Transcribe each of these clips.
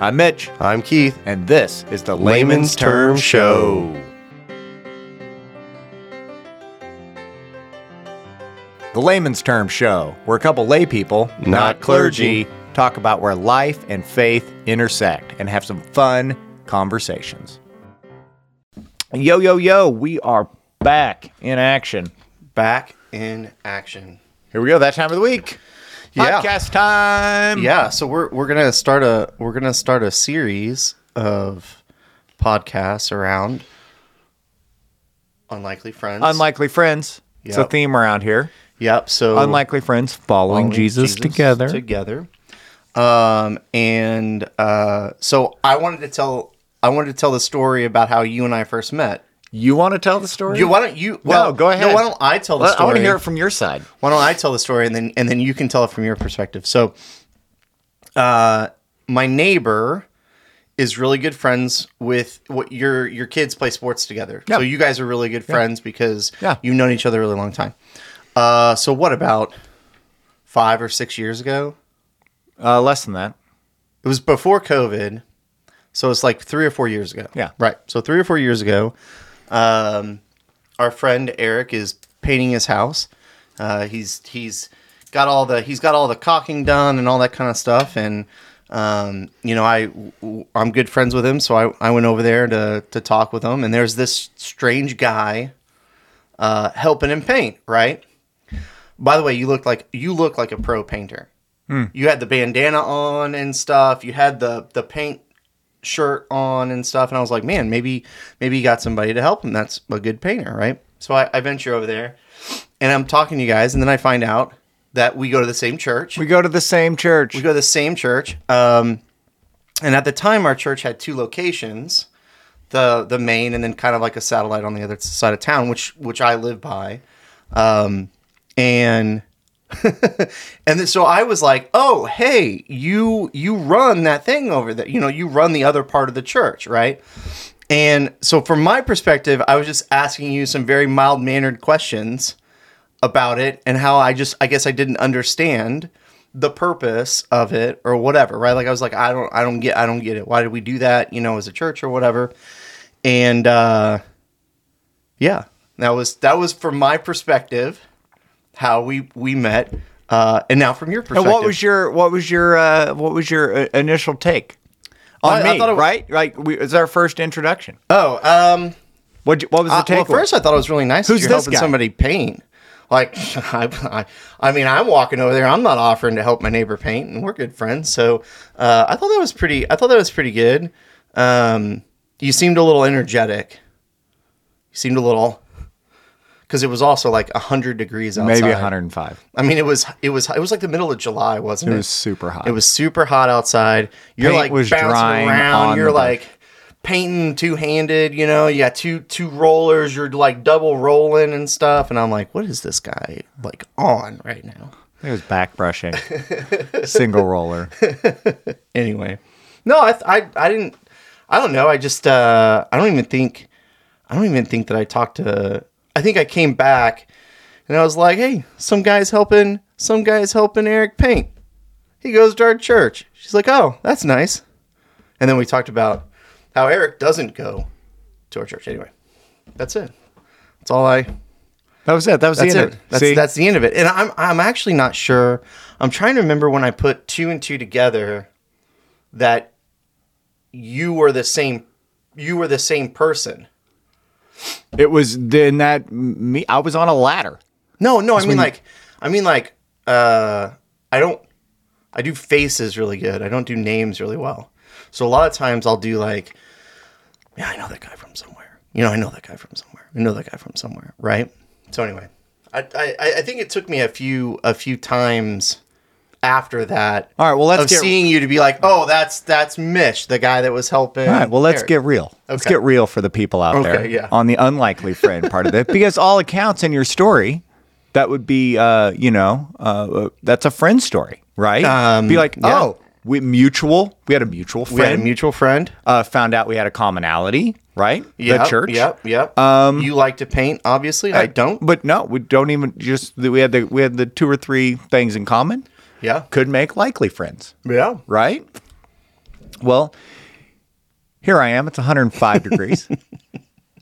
I'm Mitch, I'm Keith. and this is the Layman's Term Show. The Layman's Term Show, where a couple lay people, Not clergy. talk about where life and faith intersect and have some fun conversations. Yo, yo, yo, we are back in action. Back in action. Here we go, that time of the week. Yeah. Podcast time. Yeah, so we're we're gonna start a we're gonna start a series of podcasts around unlikely friends. Unlikely friends. It's a theme around here. Yep. So Unlikely friends following, following Jesus, together. Together. Um, and uh, so I wanted to tell I wanted to tell the story about how you and I first met. You want to tell the story? You, why don't you? Well, go ahead. No, why don't I tell the Well, story? I want to hear it from your side. Why don't I tell the story and then and then you can tell it from your perspective. So, uh, my neighbor is really good friends with what your your kids play sports together. Yeah. So you guys are really good friends because Yeah. you've known each other a really long time. Uh, so what about five or six years ago? Uh, less than that. It was before COVID, so it's like three or four years ago. Yeah. right. So three or four years ago, um, our friend Eric is painting his house. Uh, he's he's got all the he's got all the caulking done and all that kind of stuff. And um, you know, I I'm good friends with him, so I, I went over there to to talk with him. And there's this strange guy uh, helping him paint. Right. By the way, you look like you look like a pro painter. You had the bandana on and stuff. You had the the paint shirt on and stuff. And I was like, man, maybe maybe you got somebody to help him. That's a good painter, right? So I, I venture over there, and I'm talking to you guys, and then I find out that we go to the same church. We go to the same church. We go to the same church. Um, and at the time, our church had two locations, the the main and then kind of like a satellite on the other side of town, which which I live by. Um, and and so I was like, "Oh, hey, you you run that thing over there. You know, you run the other part of the church, right?" And so, from my perspective, I was just asking you some very mild mannered questions about it and how I just, I guess, I didn't understand the purpose of it or whatever, right? Like I was like, I don't, I don't get, I don't get it. Why did we do that? You know, as a church or whatever. And uh, yeah, that was that was from my perspective how we we met. Uh, and now from your perspective, and what was your what was your uh, what was your uh, initial take on I- I me? thought it was- right, like we, it was our first introduction. oh, um, What what was the Uh, take? well, first I thought it was really nice. Who's that you're this helping guy? somebody paint. Like, I, I, I mean, I'm walking over there. I'm not offering to help my neighbor paint, and we're good friends. So uh, I thought that was pretty. I thought that was pretty good. Um, you seemed a little energetic. You seemed a little because it was also like hundred degrees outside. maybe 105. I mean, it was it was it was like the middle of July, wasn't It it? was super hot. It was super hot outside. You're Paint like was bouncing around. You're like painting two handed. You know, you got two two rollers. You're like double rolling and stuff. And I'm like, what is this guy like on right now? It was back brushing, single roller. Anyway, no, I I I didn't. I don't know. I just uh I don't even think I don't even think that I talked to. I think I came back and I was like, hey, some guys helping some guys helping Eric paint. He goes to our church. She's like, oh, that's nice. And then we talked about how Eric doesn't go to our church. Anyway, that's it. That's all I. That was it. That was That's the it. end. of it. That's See? that's the end of it. And I'm I'm actually not sure. I'm trying to remember when I put two and two together that you were the same. You were the same person. It was then that me. I was on a ladder. No, no. I mean like. I mean like. Uh, I don't. I do faces really good. I don't do names really well. So a lot of times I'll do like, yeah, I know that guy from somewhere. You know, I know that guy from somewhere. I know that guy from somewhere, right? So anyway, I I, I think it took me a few a few times after that. All right, well, let's of get- seeing you to be like, oh, that's that's Mitch, the guy that was helping. All right. Well, let's Eric." get real. Let's get real for the people out there yeah. on the unlikely friend part of it, because all accounts in your story, that would be, uh, you know, uh, that's a friend story, right? Um, be like, yeah. oh, we mutual. We had a mutual friend. We had a mutual friend. uh, found out we had a commonality, right? Yep, the church. Yep. Yep. Um, you like to paint, obviously. I don't. But no, we don't even just we had the we had the two or three things in common. Yeah. Could make likely friends, Yeah. right? Well, here I am. It's 105 degrees.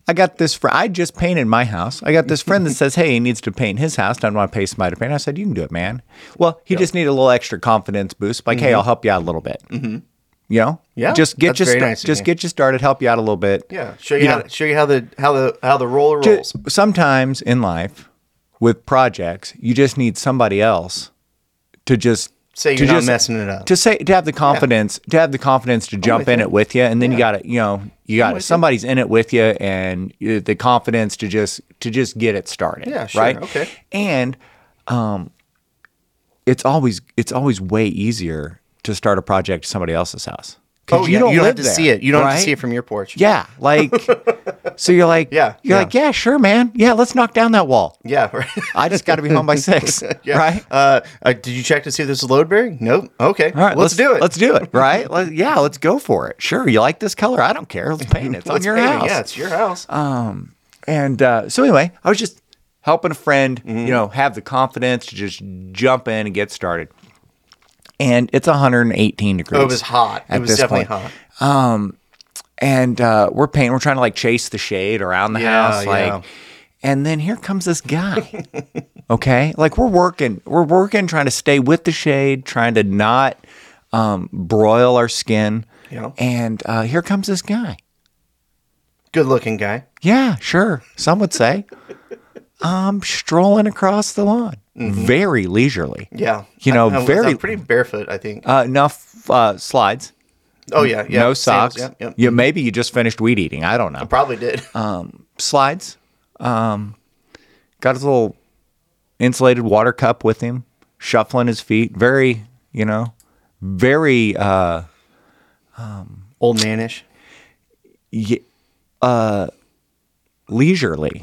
I got this friend. I just painted my house. I got this friend that says, "Hey, he needs to paint his house. Doesn't want to pay somebody to paint." I said, "You can do it, man." Well, he just needed a little extra confidence boost. Like, hey, I'll help you out a little bit. Mm-hmm. You know, Yeah, just get that's you sta- nice just get you started, help you out a little bit. Yeah, show you, You how know- show you how the how the how the roller rolls. sometimes in life with projects, you just need somebody else to just Say you're not just- messing it up. To say to have the confidence to have the confidence to jump in you. it with you, and then you got to you know you got with you. somebody's in it with you, and you- the confidence to just to just get it started. Yeah, sure, Right. okay. And um, it's always it's always way easier to start a project at somebody else's house. Oh, yeah, you don't have to there, see it. You don't have to see it from your porch. Yeah, like so you're like Yeah, you're yeah. like yeah sure man yeah let's knock down that wall. Yeah, right. I just got to be home by six, yeah. right? Uh, uh, did you check to see if this is load bearing? Nope. Okay. All right, let's, do it. Let's do it, right? Let- yeah, let's go for it. Sure, you like this color? I don't care. Let's paint it. It's on your paint it. house. Yeah, it's your house. Um, And uh, so anyway, I was just helping a friend, Mm-hmm. you know, have the confidence to just jump in and get started. And it's 118 degrees. oh, it was hot. at It was this definitely point. hot. And uh, we're painting. We're trying to like chase the shade around the Yeah, house, like. yeah. And then here comes this guy. okay, like we're working, we're working, trying to stay with the shade, trying to not um, broil our skin. Yeah. And uh, here comes this guy. Good looking guy. Yeah, sure. Some would say. Um, strolling across the lawn, very leisurely. Yeah. You know, I- I'm- very- I'm pretty barefoot. I think. Uh, enough uh, slides, oh yeah. Yeah. no socks. Yep. Yep. Yeah, maybe you just finished weed eating. I don't know. Probably did. slides. Um, got his little insulated water cup with him, shuffling his feet. Very, you know, very uh, Old manish. y- uh, leisurely,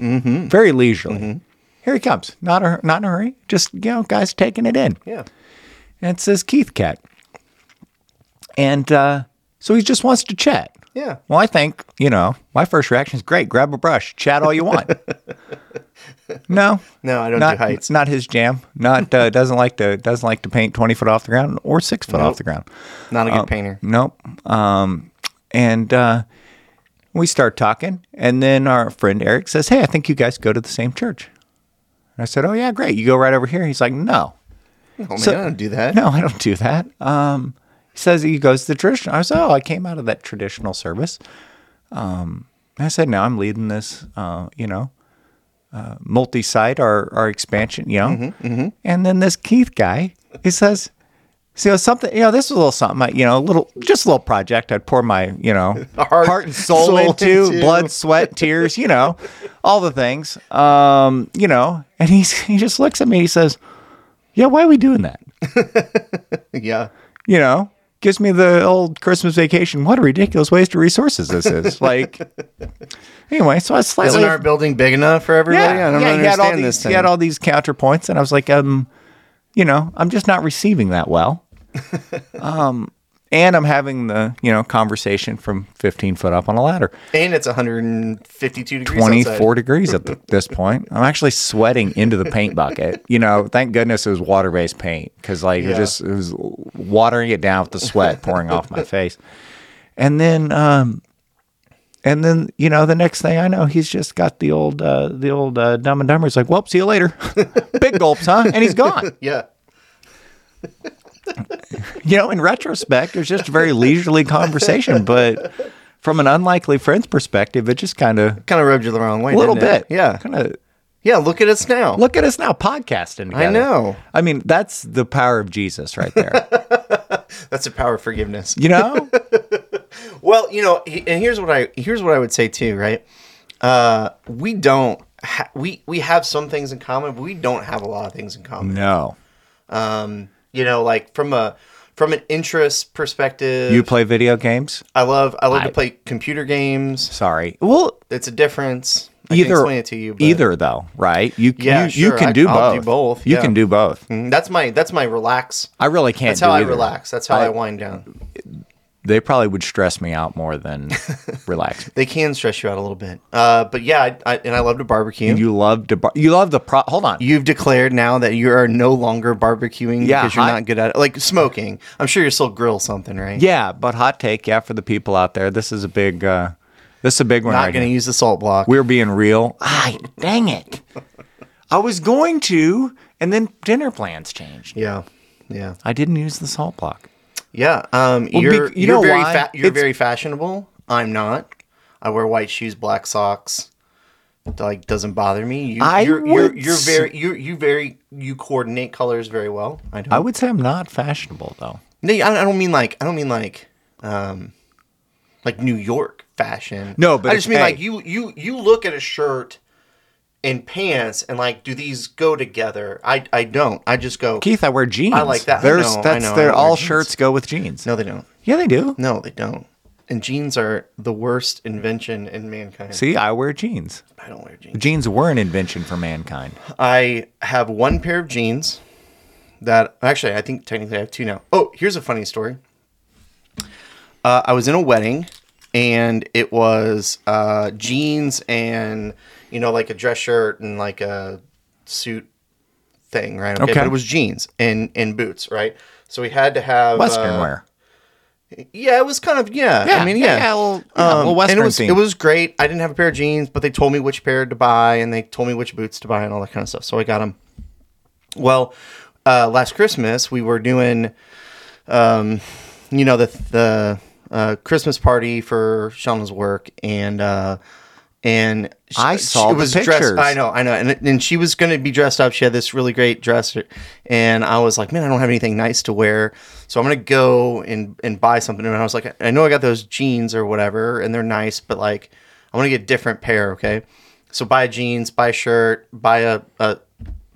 very leisurely. Here he comes. Not a not in a hurry. Just you know, guys taking it in. Yeah. And it says Keith Cat. And uh, so he just wants to chat. Yeah. Well, I think, you know, my first reaction is great. Grab a brush, chat all you want. no. No, I don't not, do heights. It's not his jam. Not uh, doesn't like to doesn't like to paint twenty foot off the ground or six foot off the ground. Not a good Um, painter. Nope. Um, and uh, we start talking, and then our friend Eric says, "Hey, I think you guys go to the same church." And I said, "Oh yeah, great. You go right over here." He's like, "No, Oh man, so- I don't do that. no, I don't do that." Um, says he goes to the traditional. I said, "Oh, I came out of that traditional service." Um, I said, "No, I'm leading this. Uh, you know." Uh, multi-site, our our expansion, you know, Mm-hmm, and then this Keith guy, he says, so something, you know, this was a little something, I- you know, a little, just a little project. I'd pour my, you know, Heart- heart, and soul, soul into, into. blood, sweat, tears, you know, all the things. Um, you know, and he's he just looks at me. He says, "Yeah, why are we doing that?" Yeah. You know, gives me the old Christmas vacation. What a ridiculous waste of resources this is. like, anyway, so I slightly Isn't our building big enough for everybody? I don't yeah, he had all understand these, this he had all these counterpoints, and I was like, um, you know, I'm just not receiving that well. um, and I'm having the you know conversation from 15 foot up on a ladder, and it's 152 degrees 24 outside. degrees at the, this point. I'm actually sweating into the paint bucket. You know, thank goodness it was water based paint because like it Yeah. just it was watering it down with the sweat pouring off my face. And then, um, and then you know the next thing I know, he's just got the old uh, the old uh, Dumb and Dumber. He's like, "Well, see you later." Big gulps, huh? And he's gone. Yeah. You know, in retrospect, it was just a very leisurely conversation, but from an unlikely friend's perspective, it just kind of Kind of rubbed you the wrong way. a little bit, it? Yeah. kind of Yeah. Look at us now. look at us now podcasting together. I know. I mean, that's the power of Jesus right there. That's the power of forgiveness. You know? Well, you know, and here's what I here's what I would say too, right? Uh, we don't ha- we we have some things in common, but we don't have a lot of things in common. no. Um, you know, like from a from an interest perspective, You play video games? I love I love I- to play computer games. Sorry. Well, It's a difference. I can either explain it to you. but- either though, right? You Yeah, you, you can I- do I'll both. do both, You yeah. can do both. Mm, That's my that's my relax. I really can't That's how I either. relax. That's how I, I- wind down. They probably would stress me out more than relax. They can stress you out a little bit. Uh, but yeah, I, I, and I love to barbecue. And You love to bar- you love the pro. Hold on. You've declared now that you are no longer barbecuing Yeah, because you're I- not good at it. Like smoking. I'm sure you still grill something, right? yeah, but hot take. Yeah, for the people out there, this is a big. uh This is a big one. Not right going to use the salt block. We're being real. Ah, dang it! I was going to, and then dinner plans changed. yeah. Yeah. I didn't use the salt block. Yeah. Um, Well, you're bec- you you're know very fa- you're It's- very fashionable. I'm not. I wear white shoes, black socks. Like doesn't bother me. You, I you're, you're you're very you you very you coordinate colors very well. I don't. I would say I'm not fashionable though. No, I I don't mean like I don't mean like um like New York fashion. No, but I just mean hey. like you you you look at a shirt and pants and like do these go together? I I don't. I just go Keith, I wear jeans. I like that. I There's know, I that's know, I don't wear all jeans. shirts go with jeans. No, they don't. Yeah, they do. No, they don't. And jeans are the worst invention in mankind. See, I wear jeans. I don't wear jeans. Jeans were an invention for mankind. I have one pair of jeans that actually I think technically I have two now. Oh, here's a funny story. Uh, I was in a wedding and it was uh, jeans and you know like a dress shirt and like a suit thing, right? Okay. But it was jeans and and boots, right? So we had to have Western uh, wear. Yeah, it was kind of yeah. I mean, yeah, yeah, well, yeah, Um, well, Western and it was theme. it was great. I didn't have a pair of jeans, but they told me which pair to buy, and they told me which boots to buy, and all that kind of stuff. So I got them. Well, uh, last Christmas we were doing, um, you know, the the uh, Christmas party for Shauna's work, and uh, and she, I saw she the was pictures. dressed. I know, I know, and and she was going to be dressed up. She had this really great dress, and I was like, man, I don't have anything nice to wear, so I'm gonna go and and buy something. And I was like, I know I got those jeans or whatever, and they're nice, but like, I want to get a different pair. Okay, so buy jeans, buy a shirt, buy a, a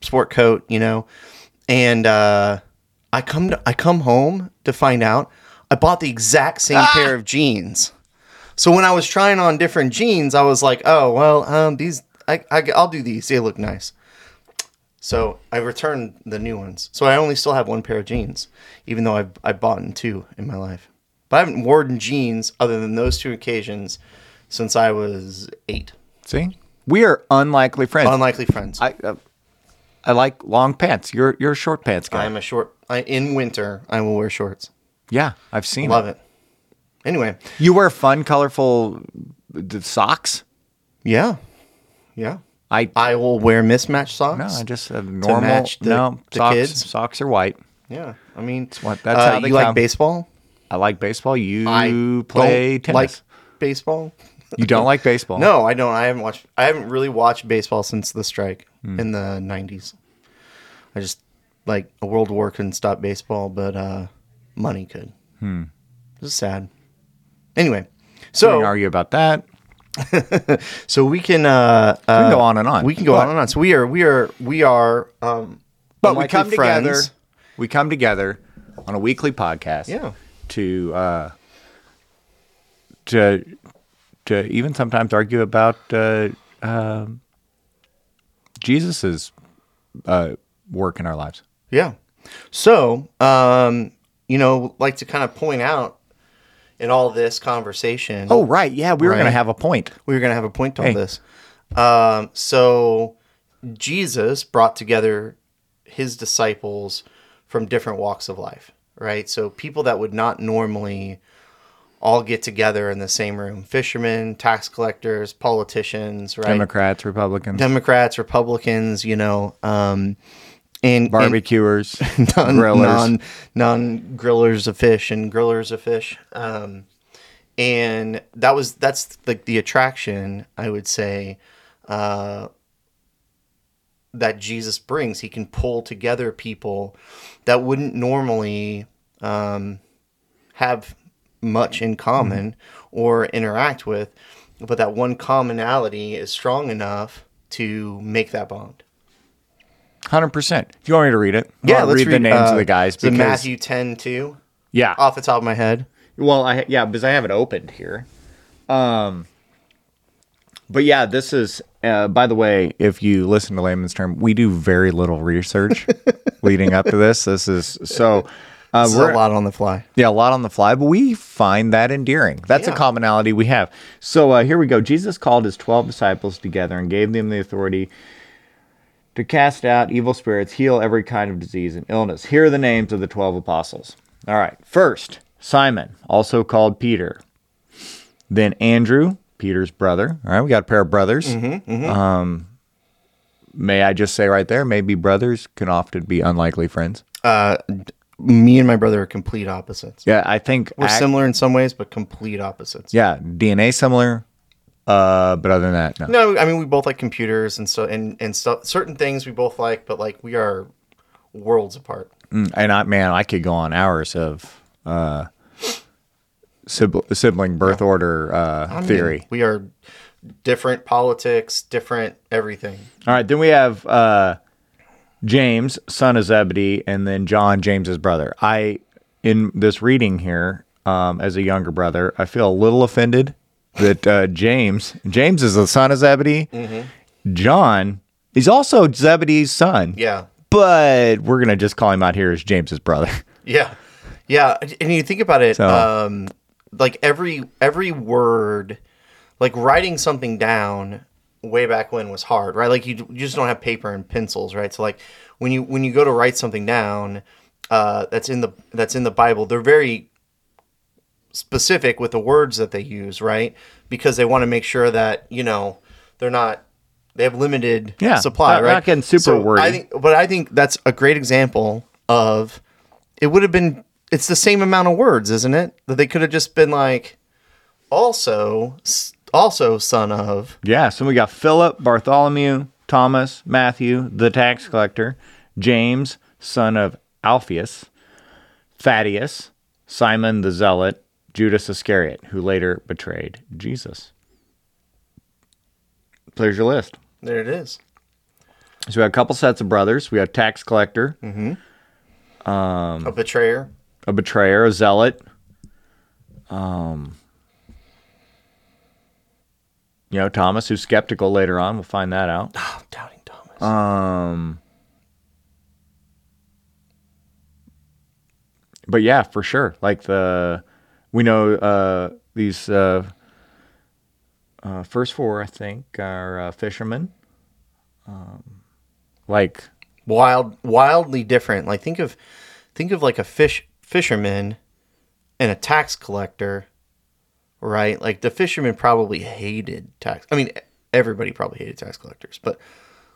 sport coat, you know, and uh, I come to, I come home to find out I bought the exact same pair of jeans. So when I was trying on different jeans, I was like, oh well, um, these I, I I'll do these. They look nice. So I returned the new ones. So I only still have one pair of jeans, even though I've I've bought in two in my life. But I haven't worn jeans other than those two occasions since I was eight. See, we are unlikely friends. Unlikely friends. I, I uh, I like long pants. You're you're a short pants guy. I'm a short. I, in winter, I will wear shorts. yeah, I've seen Love it. it. Anyway, You wear fun, colorful socks. yeah, yeah. I I will wear mismatched socks. no, I just have normal. match the- no, the socks. kids? Socks are white. Yeah, I mean, what- that's uh, how they you like baseball. I like baseball. You I play tennis. like baseball. you don't like baseball. No, I don't. I haven't watched. I haven't really watched baseball since the strike Hmm. in the '90s. I just like a World War couldn't stop baseball, but uh, money could. Hmm. This is sad. Anyway, We so can argue about that. so we can uh, We can go on and on. we can go But- on and on. So we are we are we are um, But we come together. We come together on a weekly podcast. Yeah. To uh, to to even sometimes argue about uh, um Jesus's uh, work in our lives. Yeah. So, um, you know, like to kind of point out in all this conversation. Oh right, yeah, we were going to have a point. we were going to have a point on Hey. this. Um, so, Jesus brought together his disciples from different walks of life, right? So, people that would not normally all get together in the same room fishermen, tax collectors, politicians, right? Democrats, Republicans, Democrats, Republicans, you know, um, and, and barbecuers, non, grillers. non non grillers of fish and grillers of fish. Um, and that was that's like the attraction I would say uh, that Jesus brings. He can pull together people that wouldn't normally um, have much in common or interact with, but that one commonality is strong enough to make that bond. Hundred percent. Do you want me to read it? Yeah, I'll let's read, the names uh, of the guys. The Because, Matthew 10 2 Yeah. off the top of my head. Well, I yeah, because I have it opened here. Um, but yeah, this is. Uh, by the way, if you listen to layman's term, we do very little research leading up to this. This is so. Uh, This is a we're- lot on the fly. Yeah, a lot on the fly, but we find that endearing. That's a commonality we have. So uh, here we go. Jesus called his 12 disciples together and gave them the authority to cast out evil spirits, heal every kind of disease and illness. Here are the names of the 12 apostles. All right. First, Simon, also called Peter. Then Andrew, Peter's brother. All right, we got a pair of brothers. Um, may I just say right there, maybe brothers can often be unlikely friends. Uh, me and my brother are complete opposites. Yeah, I think We're act- similar in some ways, but complete opposites. Yeah, DNA similar, uh, but other than that, no. No, I mean we both like computers and so and and so, certain things we both like, but like we are worlds apart. Mm, And I, man, I could go on hours of uh, sibling, sibling birth order uh, I mean, theory. we are different politics, different everything. All right, then we have uh, James, son of Zebedee, and then John, James's brother. I, in this reading here, um, as a younger brother, I feel a little offended that uh, James, James is the son of Zebedee. John is also Zebedee's son. Yeah, but we're gonna just call him out here as James's brother. yeah, yeah. And you think about it, So- um, like every every word, like writing something down way back when was hard, right? Like you, you just don't have paper and pencils, right? So like when you when you go to write something down, uh, that's in the that's in the Bible, they're very specific with the words that they use, right? Because they want to make sure that you know they're not they have limited Yeah, supply, not- right? not getting super So wordy. I think, but I think that's a great example of it would have been. It's the same amount of words, isn't it? That they could have just been like, also, also son of. Yeah, so we got Philip, Bartholomew, Thomas, Matthew, the tax collector, James, son of Alphaeus, Thaddeus, Simon the zealot, Judas Iscariot, who later betrayed Jesus. There's your list. There it is. So we had a couple sets of brothers. We had tax collector, a betrayer. a betrayer, a zealot. Um, you know, Thomas, who's skeptical later on. We'll find that out. Oh, doubting Thomas. Um, but yeah, for sure. Like the, we know uh, these uh, uh, first four, I think, are uh, fishermen. Um, like, Wild, wildly different. Like think of, think of like a fish fisherman, and a tax collector. Right, like the fisherman probably hated tax. I mean, everybody probably hated tax collectors, but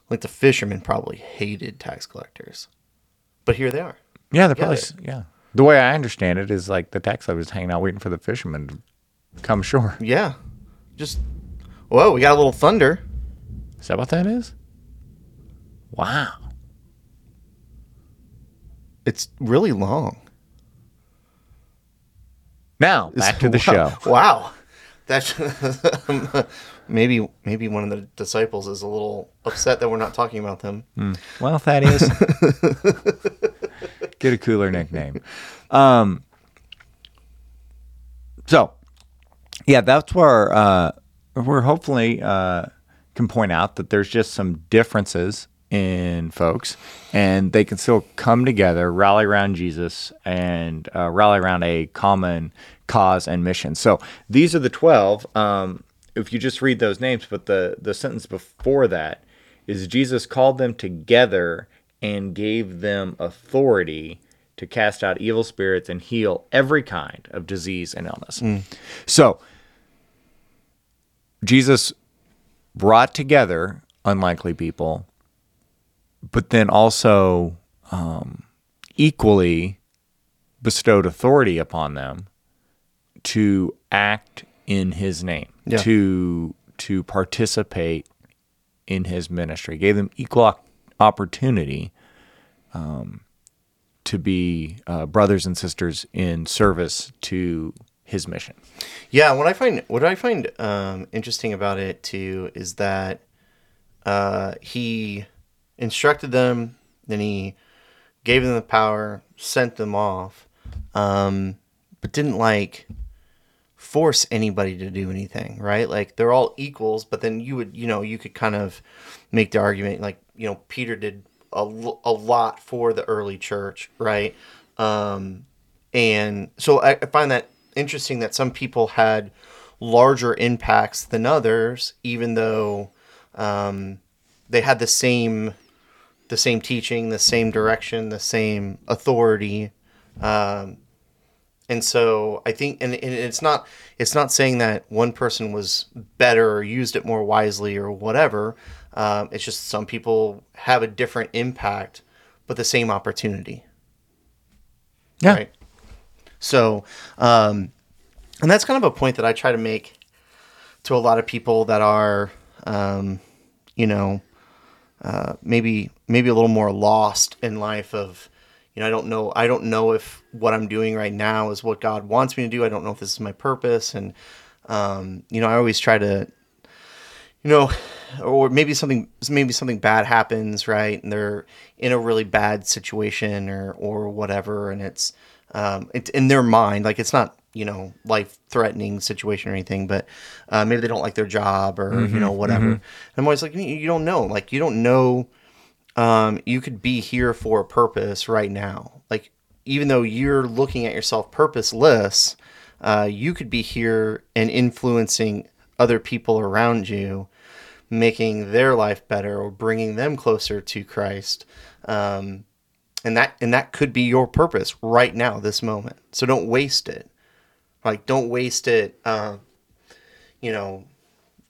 like the fishermen probably hated tax collectors. But here they are. yeah, they're Yeah, probably, yeah. The way I understand it is like the tax collector was hanging out waiting for the fishermen to come ashore. Yeah, just whoa, we got a little thunder. Is that what that is? Wow. It's really long. Now, back to the show. Wow, that's maybe maybe one of the disciples is a little upset that we're not talking about them. Hmm. Well, Thaddeus, get a cooler nickname. Um, so, yeah, that's where uh, we're hopefully uh, can point out that there's just some differences in folks, and they can still come together, rally around Jesus, and uh, rally around a common cause and mission. So these are the twelve. Um, if you just read those names, but the the sentence before that is Jesus called them together and gave them authority to cast out evil spirits and heal every kind of disease and illness. So Jesus brought together unlikely people, but then also um, equally bestowed authority upon them to act in his name, Yeah. to to participate in his ministry. Gave them equal op- opportunity um, to be uh, brothers and sisters in service to his mission. Yeah, what I find what I find um, interesting about it too is that uh, he instructed them, then he gave them the power, sent them off, um, but didn't like force anybody to do anything, right? Like they're all equals, but then you would, you know, you could kind of make the argument like, you know, Peter did a, a lot for the early church, right? Um, and so I, I find that interesting that some people had larger impacts than others, even though um, they had the same the same teaching, the same direction, the same authority. Um, and so I think, and, and it's not, it's not saying that one person was better or used it more wisely or whatever. Um, it's just some people have a different impact, but the same opportunity. Yeah. Right. So, um, and that's kind of a point that I try to make to a lot of people that are, um, you know, uh, maybe maybe a little more lost in life of you know i don't know i don't know if what i'm doing right now is what god wants me to do i don't know if this is my purpose and um, you know i always try to you know or maybe something maybe something bad happens right? And they're in a really bad situation or or whatever and it's um, it's in their mind like it's not you know life threatening situation or anything but uh, maybe they don't like their job or you know whatever. and i'm always like you you don't know. Like you don't know um, you could be here for a purpose right now. Like even though you're looking at yourself purposeless uh, you could be here and influencing other people around you making their life better or bringing them closer to christ. Um, and that and that could be your purpose right now this moment. So don't waste it. Like don't waste it uh, you know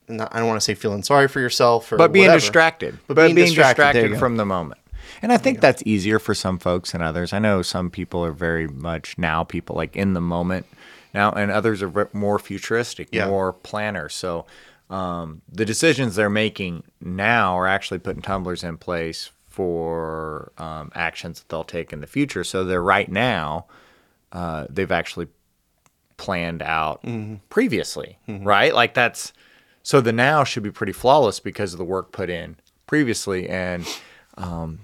not, i don't want to say feeling sorry for yourself or but being whatever. distracted. But but, being being, distracted, distracted, from the moment. And i think that's easier for some folks than others. I know some people are very much now people like in the moment now and others are more futuristic Yeah. more planners so um, the decisions they're making now are actually putting tumblers in place for um, actions that they'll take in the future so they're right now uh, they've actually planned out previously, right? Like that's so the now should be pretty flawless because of the work put in previously, and um,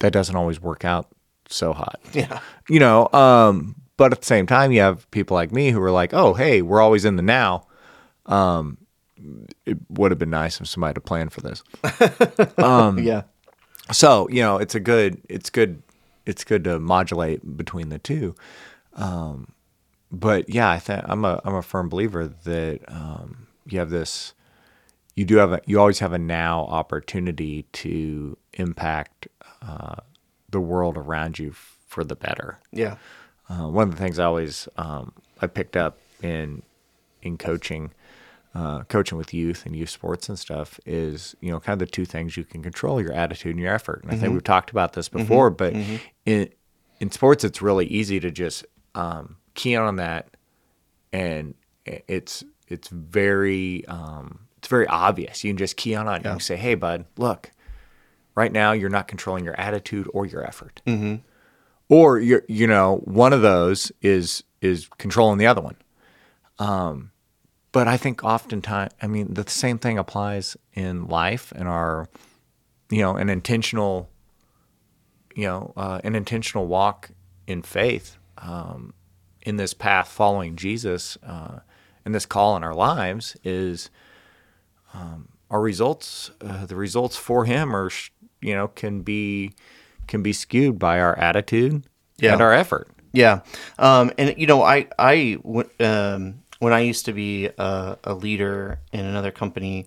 that doesn't always work out so hot, yeah you know. Um, but at the same time, you have people like me who are like, "Oh, hey, we're always in the now." Um, it would have been nice if somebody had planned for this. yeah So you know, it's a good, it's good, it's good to modulate between the two. Um, but yeah, I think I'm a I'm a firm believer that um, you have this, you do have a, you always have a now opportunity to impact uh, the world around you f- for the better. yeah Uh, one of the things I always um, I picked up in in coaching, uh, coaching with youth and youth sports and stuff is you know kind of the two things you can control: your attitude and your effort. And I think we've talked about this before, but in in sports, it's really easy to just um, key on that, and it's it's very um, it's very obvious. You can just key on it. and You can say, "Hey, bud, look." Right now, you're not controlling your attitude or your effort or you you know one of those is is controlling the other one um but i think oftentimes i mean the same thing applies in life and our you know an intentional you know uh, an intentional walk in faith um, in this path following jesus uh, and this call in our lives is um, our results uh, the results for him are you know can be can be skewed by our attitude Yeah. and our effort Yeah, um, and you know, I um, when I used to be a, a leader in another company,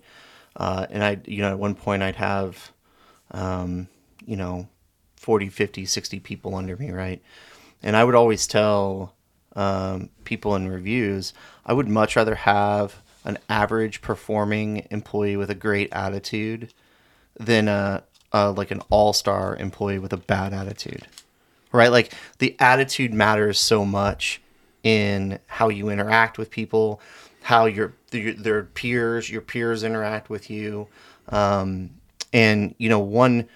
uh, and I you know at one point I'd have, um, you know, 40, 50, 60 people under me, right? And I would always tell um, people in reviews, I would much rather have an average performing employee with a great attitude than a, a like an all star employee with a bad attitude right? Like the attitude matters so much in how you interact with people, how your their, their peers, your peers interact with you, um, and you know one.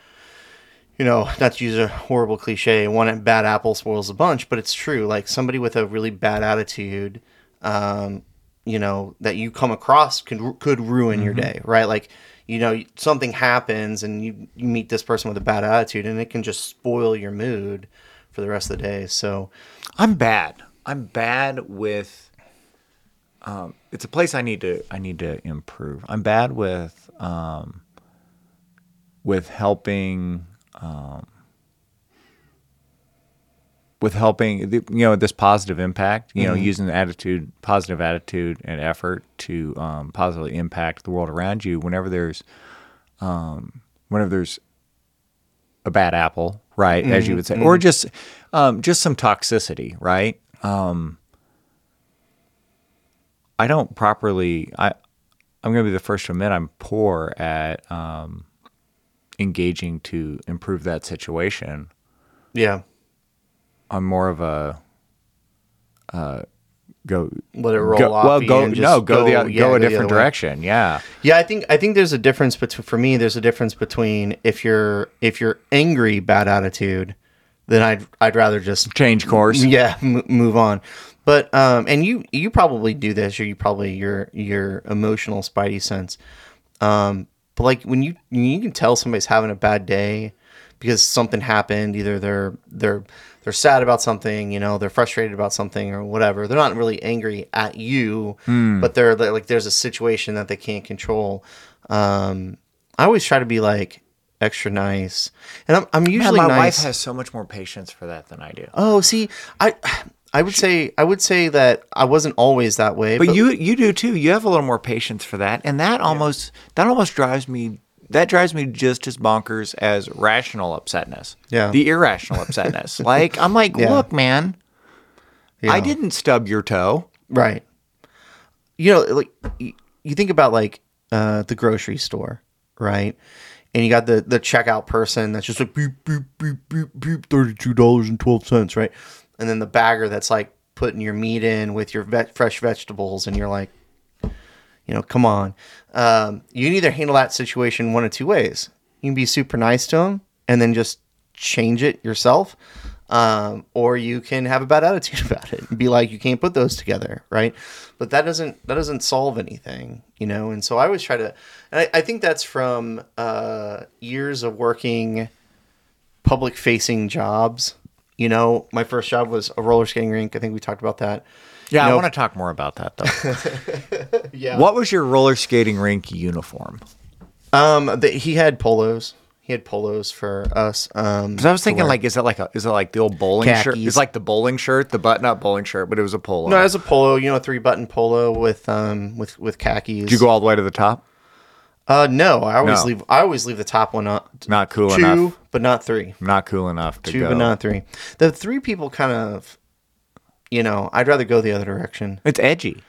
You know, not to use a horrible cliche, one bad apple spoils a bunch, but it's true. Like somebody with a really bad attitude, um, you know, that you come across could could ruin your day, right? Like, you know, something happens and you you meet this person with a bad attitude, and it can just spoil your mood for the rest of the day. So, i'm bad i'm bad with um, it's a place i need to i need to improve i'm bad with um, with helping um, with helping the- you know this positive impact you know Mm-hmm. using the attitude positive attitude and effort to um, positively impact the world around you whenever there's um, whenever there's a bad apple right as you Mm-hmm. would say or just um, just some toxicity right um, i don't properly i i'm going to be the first to admit i'm poor at um, engaging to improve that situation Yeah. I'm more of a uh, go Let it roll go, off. well go no go, the yeah, go a the different other way. direction. Yeah, Yeah, I think I think there's a difference between for me. There's a difference between if you're if you're angry, bad attitude, then I'd I'd rather just change course. yeah m- move on. But um, and you you probably do this, or you probably your your emotional spidey sense. Um, but like when you you can tell somebody's having a bad day because something happened, either they're they're they're sad about something, you know, they're frustrated about something or whatever. They're not really angry at you, but they're they're like there's a situation that they can't control. Um, I always try to be like extra nice, and I'm I'm Man, usually my nice. wife has so much more patience for that than I do. Oh, see, I I would say I would say that I wasn't always that way. But you you do too. You have a little more patience for that, and that almost that almost drives me. That drives me just as bonkers as rational upsetness. Yeah. the irrational upsetness. like I'm like, Yeah. look, man, I didn't stub your toe. right. You know, like you think about like uh, the grocery store, right? And you got the the checkout person that's just like beep beep beep beep beep thirty two dollars and twelve cents, right? And then the bagger that's like putting your meat in with your ve- fresh vegetables, and you're like, you know, come on. Um, you can either handle that situation one of two ways. You can be super nice to them and then just change it yourself. Um, or you can have a bad attitude about it and be like, you can't put those together, right? But that doesn't that doesn't solve anything, you know. And so I always try to, and I, I think that's from uh, years of working public facing jobs. You know, my first job was a roller skating rink. I think we talked about that. Yeah, You I want to talk more about that though. Yeah. what was your roller skating rink uniform? Um, the, he had polos. He had polos for us. Um, I was thinking, like, is it like a is it like the old bowling shirt? It's like the bowling shirt, the button-up bowling shirt, but it was a polo. no, it was a polo, you know, three button polo with um with with khakis. Did you go all the way to the top? Uh, no, I always No. leave. I always leave the top one up. Not cool two, enough. but not three. Not cool enough to Two, go. but not three. The three people kind of, you know, I'd rather go the other direction. It's edgy.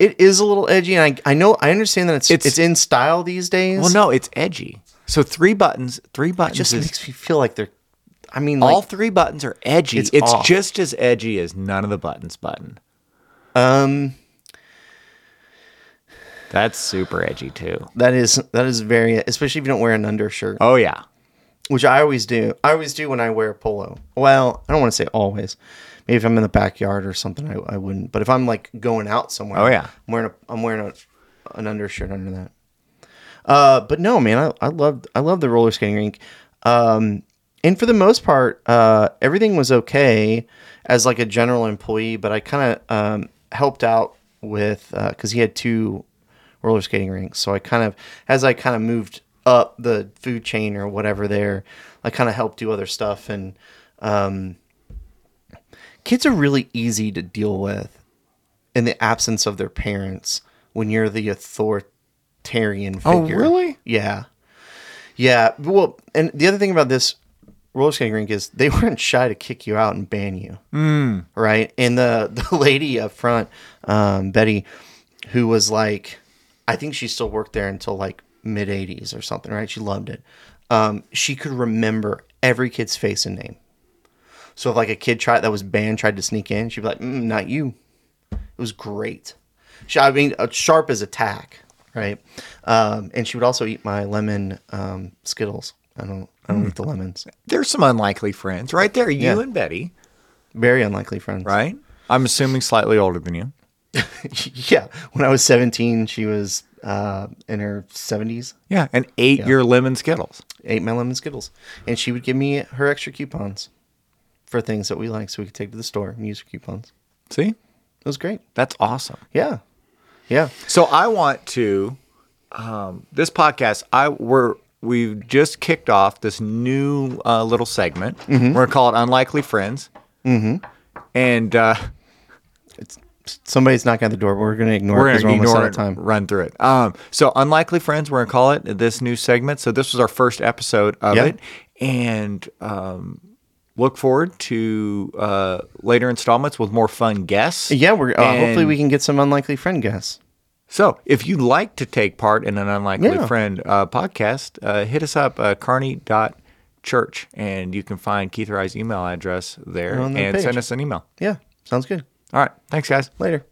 It is a little edgy, and I I know I understand that it's It's- it's, in style these days. Well, no, it's edgy. So three buttons, three it buttons just is makes me feel like they're. I mean, like, all three buttons are edgy. It's It's, just as edgy as none of the buttons button. um, That's super edgy too. that is that is very, especially if you don't wear an undershirt. Oh yeah. which I always do. I always do when I wear a polo. Well, I don't want to say always. Maybe if I'm in the backyard or something, I, I wouldn't. But if I'm like going out somewhere, Oh, yeah. I'm wearing a I'm wearing a, an undershirt under that. Uh, but no, man, I, I loved I love the roller skating rink. Um, and for the most part, uh, everything was okay as like a general employee. But I kind of um, helped out with because he had two roller skating rinks. So I kind of, as I kind of moved up the food chain or whatever there, I kind of helped do other stuff. And um, kids are really easy to deal with in the absence of their parents when you're the authoritarian Oh, figure. really? Yeah. Yeah. Well, and the other thing about this roller skating rink is they weren't shy to kick you out and ban you. Mm. Right. And the, the lady up front, um, Betty, who was like, I think she still worked there until like mid 80s or something, right? She loved it. Um, she could remember every kid's face and name. So if like a kid tried that was banned tried to sneak in, she'd be like, mm, "Not you." It was great. She, I mean, sharp as a tack, right? Um, and she would also eat my lemon um, Skittles. I don't, I don't eat the lemons. There's some unlikely friends right there. You Yeah. and Betty, Very unlikely friends, right? I'm assuming slightly older than you. yeah. When I was seventeen, she was uh, in her seventies. Yeah, and ate your lemon Skittles. Ate my lemon Skittles, and she would give me her extra coupons for things that we like, so we could take to the store and use her coupons. See, It was great. that's awesome. Yeah, yeah. So I want to um, this podcast. I we're we've just kicked off this new uh, little segment. We're gonna call it Unlikely Friends. Mm-hmm. And uh, Somebody's knocking at the door. We're going to ignore we're it because going we're to almost ignore it, time. run through it. Um, so, Unlikely Friends, we're going to call it this new segment. So, this was our first episode of Yeah. it. And um, look forward to uh, later installments with more fun guests. Yeah, we're uh, hopefully we can get some unlikely friend guests. So, if you'd like to take part in an Unlikely Yeah. Friend uh, podcast, uh, hit us up, uh, carney.church, and you can find Keith I's email address there and page. send us an email. Yeah, sounds good. All right. Thanks, guys. Later.